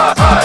Hot.